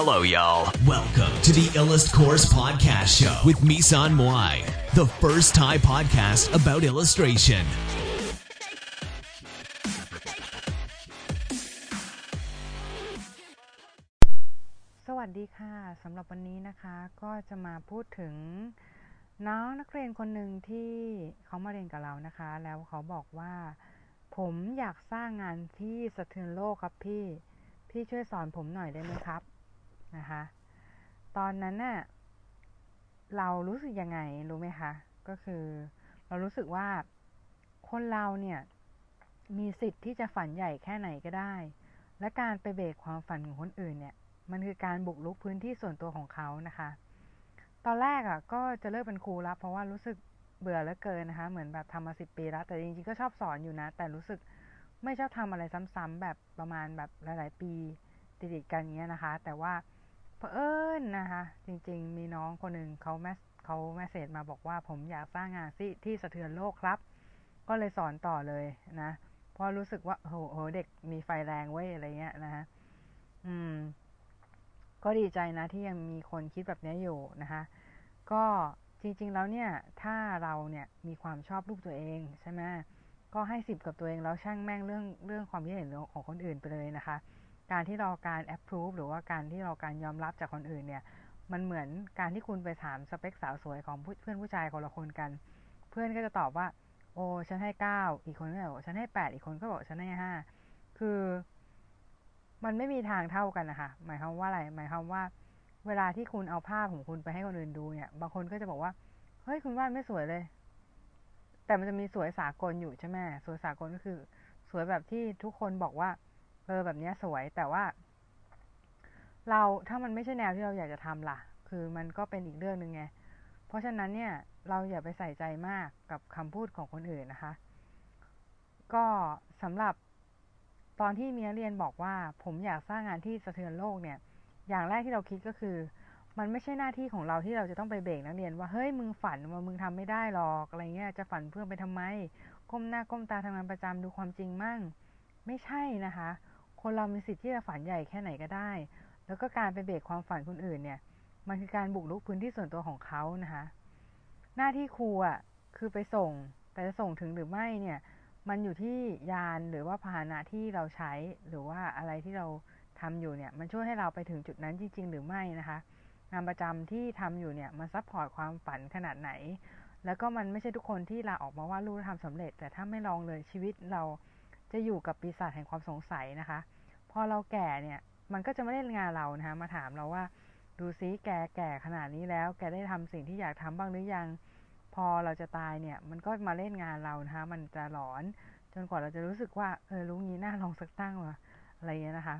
Hello, y'all. Welcome to the Illust Course Podcast Show with Misan Moai, the first Thai podcast about illustration. สวัสดีค่ะสำหรับวันนี้นะคะก็จะมาพูดถึงน้องนักเรียนคนหนึ่งที่เขามาเรียนกับเรานะคะ แล้วเขาบอกว่า ผมอยากสร้างงานที่สะเทือนโลกครับพี่ พี่ช่วยสอนผมหน่อยได้ไหมครับ นะคะ ตอนนั้นน่ะเรารู้สึกยังไงรู้ไหมคะ ก็คือเรารู้สึกว่าคนเราเนี่ยมีสิทธิ์ที่จะฝันใหญ่แค่ไหนก็ได้ และการไปเบรกความฝันของคนอื่นเนี่ย มันคือการบุกรุกพื้นที่ส่วนตัวของเขานะคะ ตอนแรกอะ่ะก็จะเลิกเป็นครูแล้วเพราะว่ารู้สึกเบื่อเหลือเกินนะคะ เหมือนแบบทำมาสิบปีแล้ว แต่จริงๆก็ชอบสอนอยู่นะ แต่รู้สึกไม่ชอบทำอะไรซ้ำๆแบบประมาณแบบหลาย ๆ ปีติดๆกันเงี้ยนะคะ แต่ว่า เผอิญนะคะ จริง ๆ มีน้องคนหนึ่งเขาแมสเขาแมสเซจมาบอกว่าผมอยากสร้างงานที่ที่สะเทือนโลกครับ ก็เลยสอนต่อเลยนะเพราะรู้สึกว่าโอ้โหเด็กมีไฟแรงเว้ยอะไรเงี้ยนะฮะอืม ก็ดีใจนะที่ยังมีคนคิดแบบนี้อยู่นะคะก็จริง ๆ แล้วเนี่ย ถ้าเราเนี่ยมีความชอบรูปตัวเองใช่ไหมก็ให้สิบกับตัวเองแล้วช่างแม่งเรื่องเรื่องความคิดเห็นของคนอื่นไปเลยนะคะ การที่เราการ approve หรือว่าการที่เราการยอมรับจากคนอื่นเนี่ย มันเหมือนการที่คุณไปถามสเปคสาวสวยของเพื่อนผู้ชายคนละคนกัน เพื่อนก็จะตอบว่า โอ้ฉันให้เก้าอีกคนก็บอกฉันให้แปดอีกคนก็บอกฉันให้ห้าคือ มันไม่มีทางเท่ากันนะคะหมายความว่าอะไร หมายความว่า เวลาที่คุณเอาภาพของคุณไปให้คนอื่นดูเนี่ย บางคนก็จะบอกว่าเฮ้ยคุณวาดไม่สวยเลย แต่มันจะมีสวยสากลอยู่ใช่ไหมสวยสากลก็คือ สวยแบบที่ทุกคนบอกว่า เออแบบนี้สวยแต่ว่า เราถ้ามันไม่ใช่แนวที่เราอยากจะทำล่ะ คือมันก็เป็นอีกเรื่องหนึ่งไง เพราะฉะนั้นเนี่ย เราอย่าไปใส่ใจมากกับคำพูดของคนอื่นนะคะ ก็สำหรับตอนที่มีนักเรียนบอกว่า ผมอยากสร้างงานที่สะเทือนโลกเนี่ย อย่างแรกที่เราคิดก็คือ มันไม่ใช่หน้าที่ของเราที่เราจะต้องไปเบรกนักเรียน ว่าเฮ้ยมึงฝันว่ามึงทำไม่ได้หรอกอะไรเงี้ยจะฝันเพื่อไปทำไมก้มหน้าก้มตาทำงานประจำดูความจริงมั่ง ไม่ใช่นะคะ คนเรามีสิทธิ์ที่จะฝันใหญ่แค่ไหนก็ได้ แล้วก็การไปเบรกความฝันคนอื่นเนี่ย มันคือการบุกรุกพื้นที่ส่วนตัวของเขานะคะ หน้าที่ครูอะคือไปส่ง แต่จะส่งถึงหรือไม่เนี่ย มันอยู่ที่ยานหรือว่าพาหนะที่เราใช้ หรือว่าอะไรที่เราทำอยู่เนี่ย มันช่วยให้เราไปถึงจุดนั้นจริง ๆ หรือไม่นะคะ งานประจำที่ทำอยู่เนี่ย มัน support ความฝันขนาดไหน แล้วก็มันไม่ใช่ทุกคนที่ลาออกมาว่าลูกทำสำเร็จ แต่ถ้าไม่ลองเลยชีวิตเรา จะอยู่กับปีศาจแห่งความสงสัยนะคะ พอเราแก่เนี่ยมันก็จะมาเล่นงานเรานะคะมาถามเราว่า ดูซิแกแก่ขนาดนี้แล้ว แกได้ทำสิ่งที่อยากทำบ้างหรือยัง พอเราจะตายเนี่ย มันก็มาเล่นงานเรานะคะมันจะหลอน จนกว่าเราจะรู้สึกว่าเออรู้งี้น่าลองสักตั้งวะอะไรเงี้ยนะคะ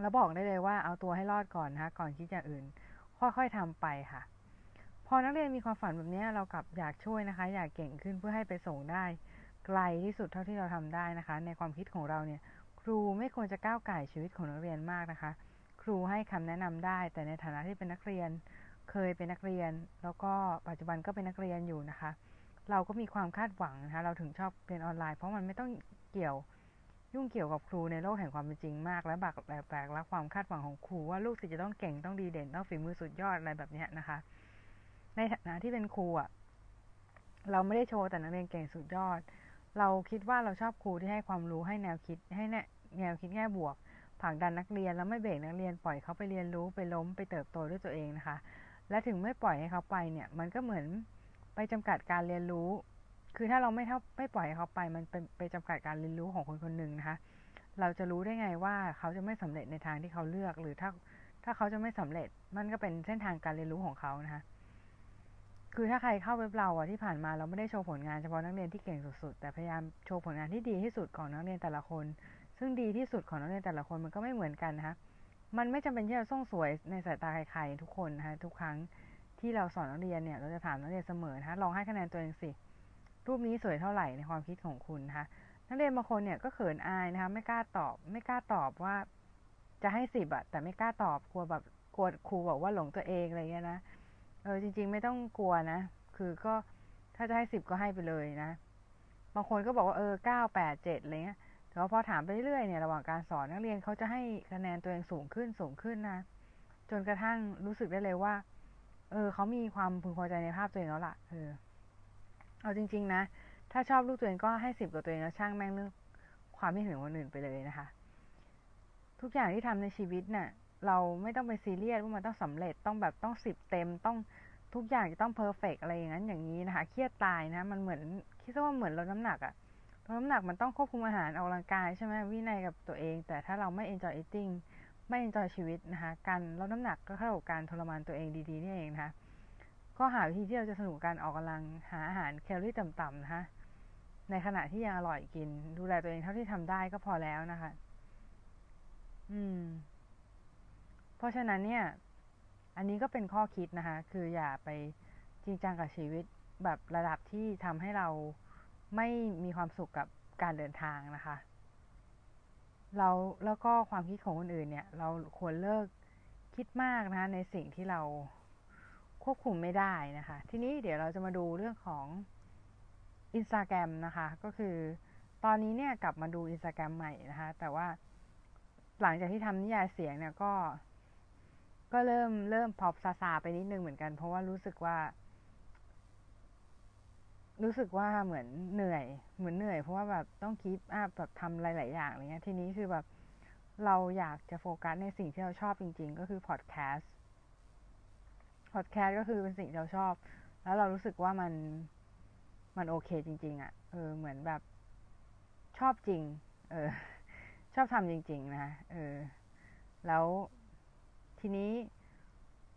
แล้วบอกได้เลยว่าเอาตัวให้รอดก่อนนะคะก่อนคิดอย่างอื่น ค่อยๆทำไปค่ะ พอนักเรียนมีความฝันแบบนี้เรากลับอยากช่วยนะคะ อยากเก่งขึ้นเพื่อให้ไปส่งได้ ไกลที่สุดเท่าที่เราทำได้นะคะ ในความคิดของเราเนี่ย ครูไม่ควรจะก้าวไก่ชีวิตของนักเรียนมากนะคะ ครูให้คำแนะนำได้ แต่ในฐานะที่เป็นนักเรียน เคยเป็นนักเรียน แล้วก็ปัจจุบันก็เป็นนักเรียนอยู่นะคะ เราก็มีความคาดหวังนะคะ เราถึงชอบเรียนออนไลน์เพราะมันไม่ต้องเกี่ยวยุ่งเกี่ยวกับครูในโลกแห่งความเป็นจริงมาก และบักแบกและความคาดหวังของครูว่าลูกศิษย์จะต้องเก่งต้องดีเด่นต้องฝีมือสุดยอดอะไรแบบนี้นะคะ ในฐานะที่เป็นครูอะเราไม่ได้โชว์แต่นักเรียนเก่งสุดยอด เราคิดว่าเราชอบครูที่ให้ความรู้ให้แนวคิดให้แนวคิดแง่บวกผลักดันนักเรียนแล้วไม่เบรกนักเรียนปล่อยเขาไปเรียนรู้ไปล้มไปเติบโตด้วยตัวเองนะคะ และถึงไม่ปล่อยให้เขาไปเนี่ย มันก็เหมือนไปจำกัดการเรียนรู้ คือถ้าเราไม่เท่าไม่ปล่อยให้เขาไป มันเป็นไปจำกัดการเรียนรู้ของคนคนหนึ่งนะคะ เราจะรู้ได้ไงว่าเขาจะไม่สำเร็จในทางที่เขาเลือกหรือถ้าถ้าเขาจะไม่สำเร็จมันก็เป็นเส้นทางการเรียนรู้ของเขานะคะ คือถ้าใครเข้าเว็บเราอะที่ผ่านมาเราไม่ได้โชว์ผลงานเฉพาะนักเรียนที่เก่งสุดๆ แต่พยายามโชว์ผลงานที่ดีที่สุดของนักเรียนแต่ละคน ซึ่งดีที่สุดของนักเรียนแต่ละคนมันก็ไม่เหมือนกันนะคะมันไม่จำเป็นที่จะต้องสวยในสายตาใครๆทุกคนนะคะทุกครั้งที่เราสอนนักเรียนเนี่ยเราจะถามนักเรียนเสมอนะคะลองให้คะแนนตัวเองสิรูปนี้สวยเท่าไหร่ในความคิดของคุณนะคะนักเรียนบางคนเนี่ยก็เขินอายนะคะไม่กล้าตอบ ไม่กล้าตอบว่า จะให้สิบอะแต่ไม่กล้าตอบกลัวแบบกลัวครูบอกว่าหลงตัวเองอะไรเงี้ยนะ เออจริง ๆ ไม่ต้องกลัวนะ คือก็ถ้าจะให้สิบก็ให้ไปเลยนะ บางคนก็บอกว่าเออเก้าแปดเจ็ดอะไรเงี้ยแต่ว่าพอถามไปเรื่อยเนี่ยระหว่างการสอนนักเรียนเขาจะให้คะแนนตัวเองสูงขึ้นสูงขึ้นนะ จนกระทั่งรู้สึกได้เลยว่า เออเขามีความพึงพอใจในภาพตัวเองแล้วล่ะเออเอาจริง ๆ นะ ถ้าชอบลูกตัวเองก็ให้สิบกับตัวเองแล้วช่างแม่งเรื่องความไม่เห็นคนอื่นไปเลยนะคะ ทุกอย่างที่ทำในชีวิตเนะ่ย เราไม่ต้องไปซีเรียสว่ามันต้องสำเร็จต้องแบบต้องสิบเต็มต้องทุกอย่างจะต้องเพอร์เฟกอะไรอย่างนั้นอย่างนี้นะคะ เครียดตายนะ มันเหมือนคิดว่าเหมือนลดน้ำหนักอะลดน้ำหนักมันต้องควบคุมอาหารออกกำลังกายใช่ไหมวินัยกับตัวเอง แต่ถ้าเราไม่ enjoy eating ไม่ enjoy ชีวิตนะคะ การลดน้ำหนักก็เข้ากับการทรมานตัวเองดีๆนี่เองนะคะ ก็หาวิธีที่เราจะสนุกการออกกำลังหาอาหารแคลอรี่ต่ำๆนะคะ ในขณะที่ยังอร่อยกิน ดูแลตัวเองเท่าที่ทำได้ก็พอแล้วนะคะ อืม ราะฉะนั้นเนี่ย อันนี้ก็เป็นข้อคิดนะคะ คืออย่าไปจริงจังกับชีวิตแบบระดับที่ทำให้เราไม่มีความสุขกับการเดินทางนะคะเราแล้วก็ความคิดของคนอื่นเนี่ย เราควรเลิกคิดมากนะคะในสิ่งที่เราควบคุมไม่ได้นะคะ ทีนี้เดี๋ยวเราจะมาดูเรื่องของอินสตาแกรมนะคะ ก็คือตอนนี้เนี่ยกลับมาดูอินสตาแกรมใหม่นะคะ แต่ว่าหลังจากที่ทำนิยายเสียงเนี่ยก็ ก็เริ่มเริ่มพอปซาซาไปนิดนึงเหมือนกัน เพราะว่ารู้สึกว่า รู้สึกว่าเหมือนเหนื่อย เหมือนเหนื่อยเพราะว่าแบบต้องคิดอะแบบทำหลาย ๆ อย่างอะไรเงี้ย ทีนี้คือแบบเราอยากจะโฟกัสในสิ่งที่เราชอบจริง ๆ ก็คือพอดแคสต์พอดแคสต์ก็คือเป็นสิ่งที่เราชอบ แล้วเรารู้สึกว่ามันมันโอเคจริง ๆอะ่ะ เออ เหมือนแบบชอบจริง เออ ชอบทำจริง ๆ นะ เออ แล้ว ทีนี้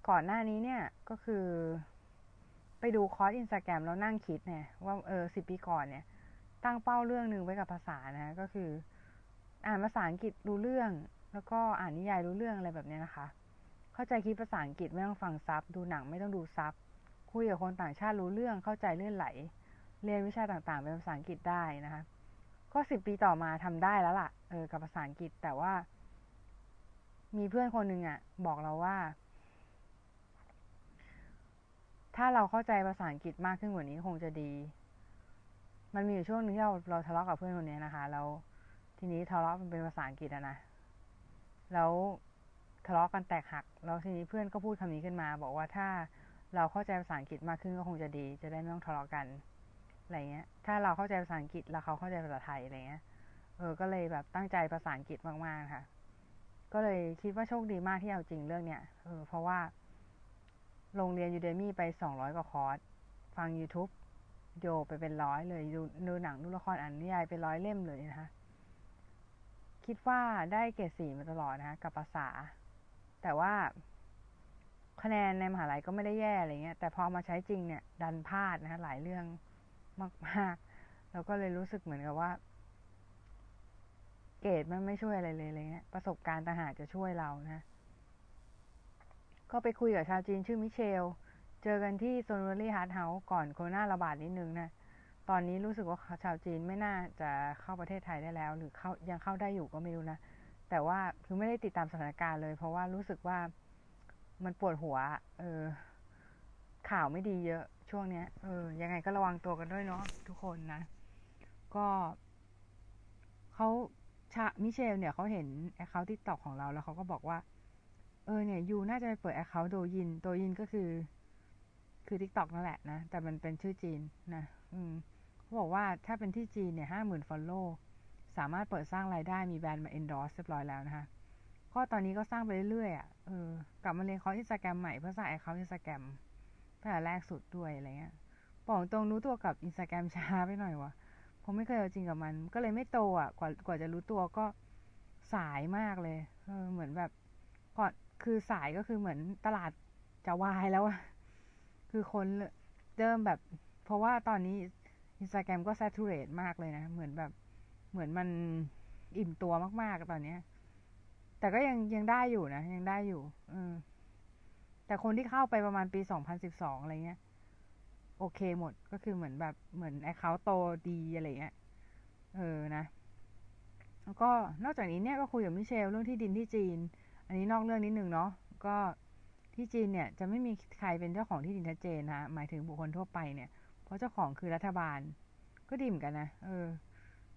ก่อนหน้านี้เนี่ยก็คือ ไปดูคอร์สอินสตาแกรมแล้วนั่งคิดเนี่ยว่าเออสิบปีก่อนเนี่ย ตั้งเป้าเรื่องหนึ่งไว้กับภาษานะก็คือ อ่านภาษาอังกฤษรู้เรื่อง แล้วก็อ่านนิยายรู้เรื่องอะไรแบบนี้นะคะ เข้าใจคิดภาษาอังกฤษไม่ต้องฟังซับดูหนังไม่ต้องดูซับคุยกับคนต่างชาติรู้เรื่องเข้าใจเลื่อนไหล เรียนวิชาต่างๆ เป็นภาษาอังกฤษได้นะคะ ก็สิบปีต่อมาทำได้แล้วล่ะเออกับภาษาอังกฤษแต่ว่า มีเพื่อนคนหนึ่งอะ่ะบอกเราว่า ถ้าเราเข้าใจภาษาอังกฤษมากขึ้นกว่านี้คงจะดี มันมีอยู่ช่วงนึงที่เราเราทะเลาะกับเพื่อนคนนี้นะคะ แล้วทีนี้ทะเลาะมันเป็นภาษาอังกฤษอะนะ แล้วทะเลาะกันแตกหัก แล้วทีนี้เพื่อนก็พูดคำนี้ขึ้นมา บอกว่าถ้าเราเข้าใจภาษาอังกฤษมากขึ้นก็คงจะดี จะได้ไม่ต้องทะเลาะกันอะไรเงี้ย ถ้าเราเข้าใจภาษาอังกฤษแล้วเขาเข้าใจภาษาไทยอะไรเงี้ย เออ ก็เลยแบบตั้งใจภาษาอังกฤษมากๆค่ะ ก็เลยคิดว่าโชคดีมากที่เอาจริงเรื่องเนี้ยเออเพราะว่าโรงเรียนยูเดมี่ไปสองร้อยกว่าคอร์ส ฟัง YouTube โยไปเป็นร้อยเลยดูดูหนังดูละครอ่านนิยายเป็นร้อยเล่มเลยนะคะ คิดว่าได้เกรดสี่มาตลอดนะคะกับภาษา แต่ว่าคะแนนในมหาลัยก็ไม่ได้แย่อะไรเงี้ย แต่พอมาใช้จริงเนี่ย ดันพลาดนะคะหลายเรื่องมากๆ แล้วก็เลยรู้สึกเหมือนกับว่า เกรดมันไม่ช่วยอะไรเลยเงี้ยประสบการณ์ต่างหากจะช่วยเรานะ ก็ไปคุยกับชาวจีนชื่อมิเชล เจอกันที่โซนเวอรี่ฮาร์ดเฮาส์ก่อนโควิดระบาดนิดนึงนะ ตอนนี้รู้สึกว่าชาวจีนไม่น่าจะเข้าประเทศไทยได้แล้ว หรือเข้ายังเข้าได้อยู่ก็ไม่รู้นะ แต่ว่าคือไม่ได้ติดตามสถานการณ์เลย เพราะว่ารู้สึกว่ามันปวดหัว เออ ข่าวไม่ดีเยอะช่วงเนี้ย เออ ยังไงก็ระวังตัวกันด้วยเนาะทุกคนนะ ก็เขา ชามิเชลเนี่ยเขาเห็น account TikTok ของเราแล้วเขาก็บอกว่า เออเนี่ย you น่าจะไปเปิด account Douyin Douyin ก็คือ คือ TikTok นั่นแหละนะ แต่มันเป็นชื่อจีนนะ อืมเขาบอกว่าถ้าเป็นที่จีนเนี่ยห้าหมื่น followสามารถเปิดสร้างรายได้มีแบรนด์มา endorse เรียบร้อยแล้วนะคะก็ตอนนี้ก็สร้างไปเรื่อยๆอะเออกลับมาเรียนคอร์สอินสตาแกรมใหม่เพื่อสร้าง account อินสตาแกรมตั้งแต่แรกสุดด้วยอะไรเงี้ยบอกตรงรู้ตัวกับอินสตาแกรมช้าไปหน่อยวะ ผมไม่เคยเอาจริงกับมัน ก็เลยไม่โตอะ กว่ากว่าจะรู้ตัวก็สายมากเลยเออเหมือนแบบก่อนคือสายก็คือเหมือนตลาดจะวายแล้วอะคือคนเริ่มแบบ เพราะว่าตอนนี้อินสตาแกรมก็ saturate มากเลยนะ เหมือนแบบ เหมือนมันอิ่มตัวมากๆตอนเนี้ย แต่ก็ยังยังได้อยู่นะ ยังได้อยู่ออแต่คนที่เข้าไปประมาณปีสองพันสิบสองอะไรเงี้ย โอเคหมดก็คือเหมือนแบบเหมือนแอคเคาท์โตดีอะไรเงี้ยเออนะ แล้วก็นอกจากนี้เนี่ยก็คุยกับมิเชลเรื่องที่ดินที่จีน อันนี้นอกเรื่องนิดนึงเนาะก็ที่จีนเนี่ยจะไม่มีใครเป็นเจ้าของที่ดินชัดเจนนะหมายถึงบุคคลทั่วไปเนี่ย เพราะเจ้าของคือรัฐบาล ก็ดีเหมือนกันนะเออ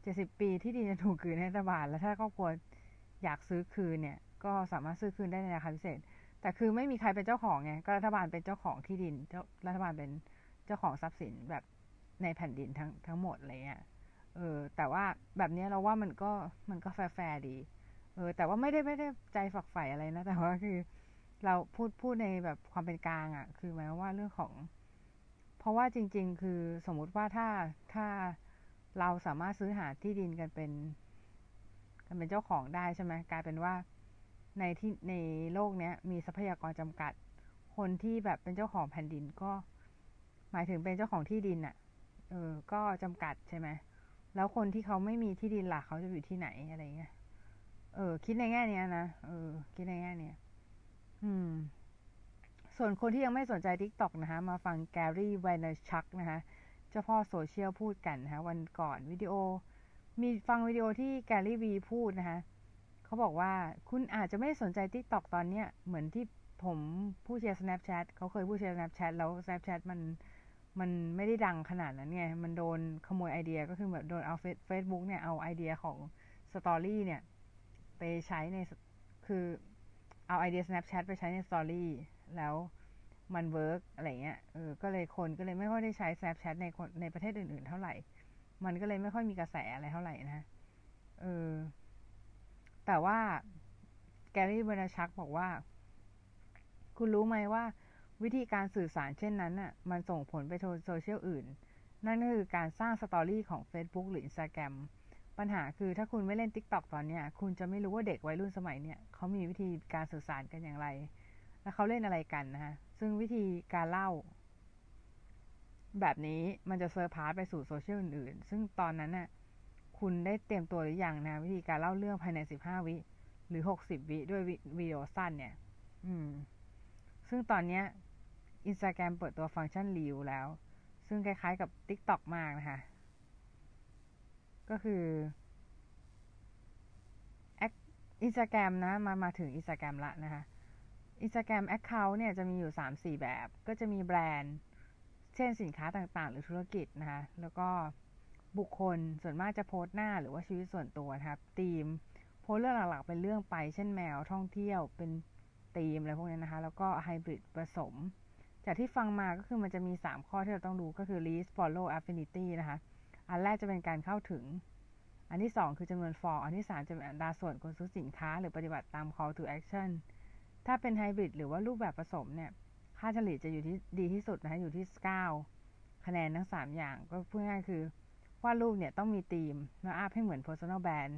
เจ็ดสิบปีที่ดินจะถูกคืนให้รัฐบาล แล้วถ้าครอบครัวอยากซื้อคืนเนี่ย ก็สามารถซื้อคืนได้ในราคาพิเศษ แต่คือไม่มีใครเป็นเจ้าของไงก็รัฐบาลเป็นเจ้าของที่ดินเจ้ารัฐบาลเป็น เจ้าของทรัพย์สินแบบในแผ่นดินทั้งทั้งหมดอะไรเงี้ยเออ แต่ว่าแบบนี้เราว่ามันก็มันก็แฟร์ดี เออ แต่ว่าไม่ได้ไม่ได้ใจฝักใฝ่อะไรนะ แต่ว่าคือ เราพูดพูดในแบบความเป็นกลางอะ่ะ คือหมายว่าเรื่องของ เพราะว่าจริง ๆ คือสมมุติว่าถ้าถ้าเราสามารถซื้อหาที่ดินกันเป็น กันเป็นเจ้าของได้ใช่ไหมกลายเป็นว่าในที่ในโลกเนี้ย มีทรัพยากรจำกัด คนที่แบบเป็นเจ้าของแผ่นดินก็ หมายถึงเป็นเจ้าของที่ดินอะ่ะ เออ ก็จำกัดใช่ไหมแล้วคนที่เขาไม่มีที่ดินหลักเขาจะอยู่ที่ไหนอะไรเงี้ย เออ คิดในแง่เนี้ยนะ เออ คิดในแง่เนี้ย อืม ส่วนคนที่ยังไม่สนใจ TikTok นะคะ มาฟังแกรี่ไวเนชักนะคะ เจ้าพ่อโซเชียลพูดกันนะคะ วันก่อนวิดีโอ มีฟังวิดีโอที่แกรี่วีพูดนะคะ เขาบอกว่าคุณอาจจะไม่สนใจ TikTok ตอนเนี้ย เหมือนที่ผมผู้เชียร์ Snapchat เขาเคยผู้เชียร์ Snapchat แล้ว Snapchat มัน มันไม่ได้ดังขนาดนั้นไง มันโดนขโมยไอเดียก็คือแบบโดนเอาเฟซบุ๊กเนี่ย เอาไอเดียของ story เนี่ย ไปใช้ใน คือเอาไอเดีย Snapchat ไปใช้ใน story แล้วมัน work อะไรเงี้ย เออ ก็เลยคนก็เลยไม่ค่อยได้ใช้ Snapchat ในคนในประเทศอื่นๆเท่าไหร่ มันก็เลยไม่ค่อยมีกระแสอะไรเท่าไหร่นะ เออ แต่ว่า Gary Vaynerchuk บอกว่า คุณรู้ไหมว่า วิธีการสื่อสารเช่นนั้นน่ะมันส่งผลไปโซเชียลอื่น นั่นก็คือการสร้าง story ของ Facebook หรือ Instagram ปัญหาคือถ้าคุณไม่เล่น TikTok ตอนนี้คุณจะไม่รู้ว่าเด็กวัยรุ่นสมัยเนี้ยเขามีวิธีการสื่อสารกันอย่างไร และเขาเล่นอะไรกันนะฮะซึ่งวิธีการเล่า แบบนี้มันจะ surpass ไปสู่โซเชียลอื่นๆซึ่งตอนนั้นน่ะคุณได้เตรียมตัวหรือยังนะวิธีการเล่าเรื่องภายใน15วิหรือ60วิด้วยวิดีโอสั้นเนี่ย อืม ซึ่งตอนเนี้ย Instagram เปิดตัวฟังก์ชัน Reel แล้ว ซึ่งคล้ายๆกับ TikTok มากนะคะ ก็คืออินสตาแกรมนะมามาถึงอินสตาแกรมละนะคะอินสตาแกรม account เนี่ยจะมีอยู่สามสี่แบบ ก็จะมีแบรนด์ เช่นสินค้าต่างๆ หรือธุรกิจนะคะแล้วก็บุคคลส่วนมากจะโพสต์หน้าหรือว่าชีวิตส่วนตัวครับธีมโพสเรื่องหลักๆ เป็นเรื่องไป เช่นแมวท่องเที่ยวเป็นธีมอะไรพวกนี้นะคะ แล้วก็ไฮบริดผสม จากที่ฟังมาก็คือมันจะมี 3 ข้อที่เราต้องดูก็คือ least follow affinity นะคะ อันแรกจะเป็นการเข้าถึง อันที่ 2 คือจำนวน for อันที่ 3 จะเป็นอัตราส่วนคนซื้อสินค้า หรือปฏิบัติตาม call to action ถ้าเป็นไฮบริดหรือว่ารูปแบบผสมเนี่ย ค่าเฉลี่ยจะอยู่ที่ดีที่สุดนะคะอยู่ที่ 9 คะแนนทั้ง 3 อย่าง ก็พูดง่ายคือว่ารูปเนี่ยต้องมีธีมแล้ว up ให้เหมือน personal brand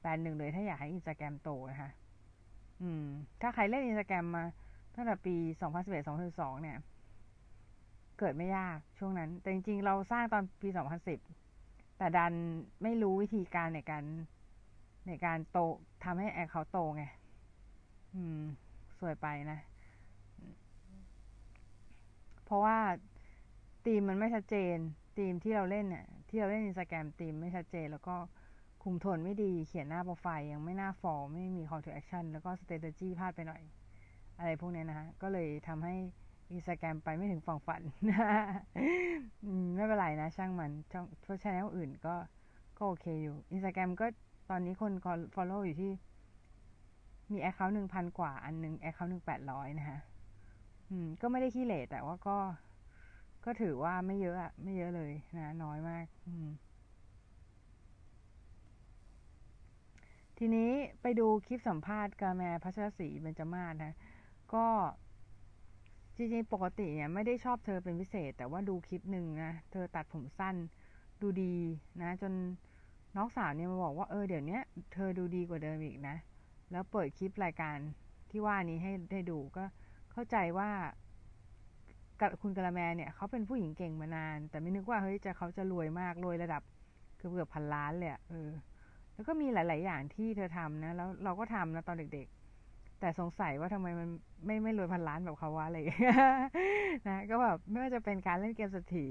แบรนด์หนึ่งเลยถ้าอยากให้อินสตาแกรมโตนะคะอืม ถ้าใครเล่นอินสตาแกรมมา ตั้งแต่ปี 2011-2012 เนี่ย เกิดไม่ยากช่วงนั้น แต่จริง ๆ เราสร้างตอนปี 2010 แต่ดันไม่รู้วิธีการในการในการโตทำให้แอคเขาโตไง อืม ซวยไปนะ เพราะว่าทีมมันไม่ชัดเจนทีมที่เราเล่นเนี่ย ที่เราเล่นอินสตาแกรมทีมไม่ชัดเจน แล้วก็คุมโทนไม่ดี เขียนหน้าโปรไฟล์ยังไม่น่า follow ไม่มี call to action แล้วก็ strategy พลาดไปหน่อย อะไรพวกนี้นะฮะก็เลยทำให้อินสตาแกรมไปไม่ถึงฝั่งฝันไม่เป็นไรนะ ช่างมันช่องเพราะ channel อื่นก็ก็โอเคอยู่อินสตาแกรมก็ตอนนี้คนก็ follow อยู่ที่ มี account หนึ่งพันกว่า อันหนึ่ง account หนึ่งแปดร้อยนะฮะอืม ก็ไม่ได้ขี้เหร่แต่ว่าก็ ก็ถือว่าไม่เยอะอะไม่เยอะเลยนะ น้อยมาก อืม ทีนี้ไปดูคลิปสัมภาษณ์กาละแมร์พัชรศรีเบญจมาศนะ ก็จริงๆปกติเนี่ยไม่ได้ชอบเธอเป็นพิเศษ แต่ว่าดูคลิปหนึ่งนะเธอตัดผมสั้นดูดีนะ จนน้องสาวเนี่ยมาบอกว่าเออเดี๋ยวนี้เธอดูดีกว่าเดิมอีกนะ แล้วเปิดคลิปรายการที่ว่านี้ให้ได้ดูก็เข้าใจว่าคุณกะละแมเนี่ยเขาเป็นผู้หญิงเก่งมานาน แต่ไม่นึกว่าเฮ้ยจะเขาจะรวยมากรวยระดับเกือบเกือบพันล้านเลยเออ แล้วก็มีหลาย ๆ อย่างที่เธอทำนะ แล้วเราก็ทำนะตอนเด็ก แต่สงสัยว่าทำไมมันไม่ไม่รวยพันล้านแบบเขาว่าอะไรนะก็แบบไม่ว่าจะเป็นการเล่นเกมสถี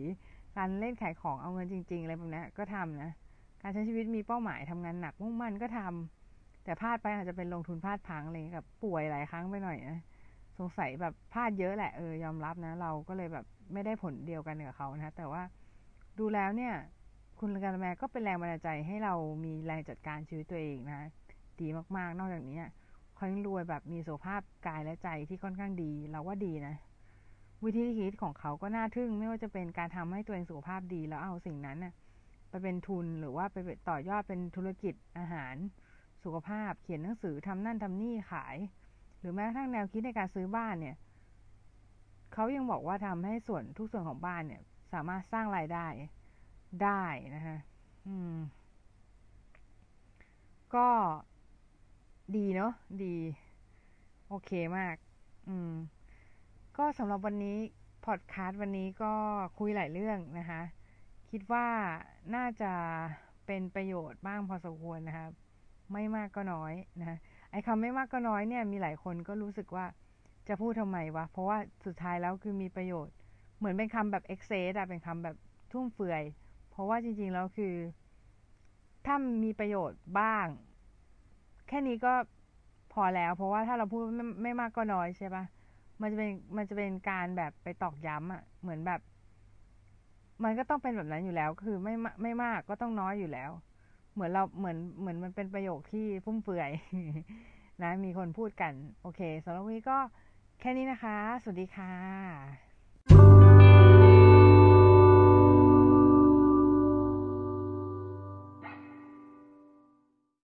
การเล่นขายของเอาเงินจริง ๆ อะไรแบบนี้ก็ทำนะการใช้ชีวิตมีเป้าหมายทำงานหนักมุ่งมั่นก็ทำแต่พลาดไปอาจจะเป็นลงทุนพลาดพังอะไรกับป่วยหลายครั้งไปหน่อยนะสงสัยแบบพลาดเยอะแหละเออยอมรับนะ เราก็เลยแบบไม่ได้ผลเดียวกันกับเขานะแต่ว่าดูแล้วเนี่ย คุณการแมก็เป็นแรงบันดาลใจให้เรามีแรงจัดการชีวิตตัวเองนะดีมากๆ นอกจากนี้ เขายังรวยแบบมีสุขภาพกายและใจที่ค่อนข้างดี เราว่าดีนะ วิธีคิดของเขาก็น่าทึ่ง ไม่ว่าจะเป็นการทำให้ตัวเองสุขภาพดี แล้วเอาสิ่งนั้นน่ะไปเป็นทุนหรือว่าไปต่อยอดเป็นธุรกิจอาหาร สุขภาพ เขียนหนังสือทำนั่นทำนี่ขาย หรือแม้กระทั่งแนวคิดในการซื้อบ้านเนี่ยเขายังบอกว่าทำให้ส่วนทุกส่วนของบ้านเนี่ย สามารถสร้างรายได้ได้นะคะอืม ก็ ดีเนาะดี โอเคมาก อืม ก็สำหรับวันนี้พอดคาสต์วันนี้ก็คุยหลายเรื่องนะคะ คิดว่าน่าจะเป็นประโยชน์บ้างพอสมควรนะคะไม่มากก็น้อยนะไอ้คำไม่มากก็น้อยเนี่ย มีหลายคนก็รู้สึกว่าจะพูดทำไมวะ เพราะว่าสุดท้ายแล้วคือมีประโยชน์ เหมือนเป็นคำแบบเอ็กเซสอะเป็นคำแบบทุ่มเฟือย เพราะว่าจริง ๆ แล้วคือ ถ้ามีประโยชน์บ้าง แค่นี้ก็พอแล้ว เพราะว่าถ้าเราพูดไม่ไม่มากก็น้อยใช่ปะมันจะเป็นมันจะเป็นการแบบไปตอกย้ำอะเหมือนแบบ มันก็ต้องเป็นแบบนั้นอยู่แล้ว คือไม่ไม่มากก็ต้องน้อยอยู่แล้ว เหมือนเราเหมือนเหมือนมันเป็นประโยคที่ฟุ่มเฟือยนะมีคนพูดกัน โอเคสำหรับวันนี้ก็แค่นี้นะคะ สวัสดีค่ะ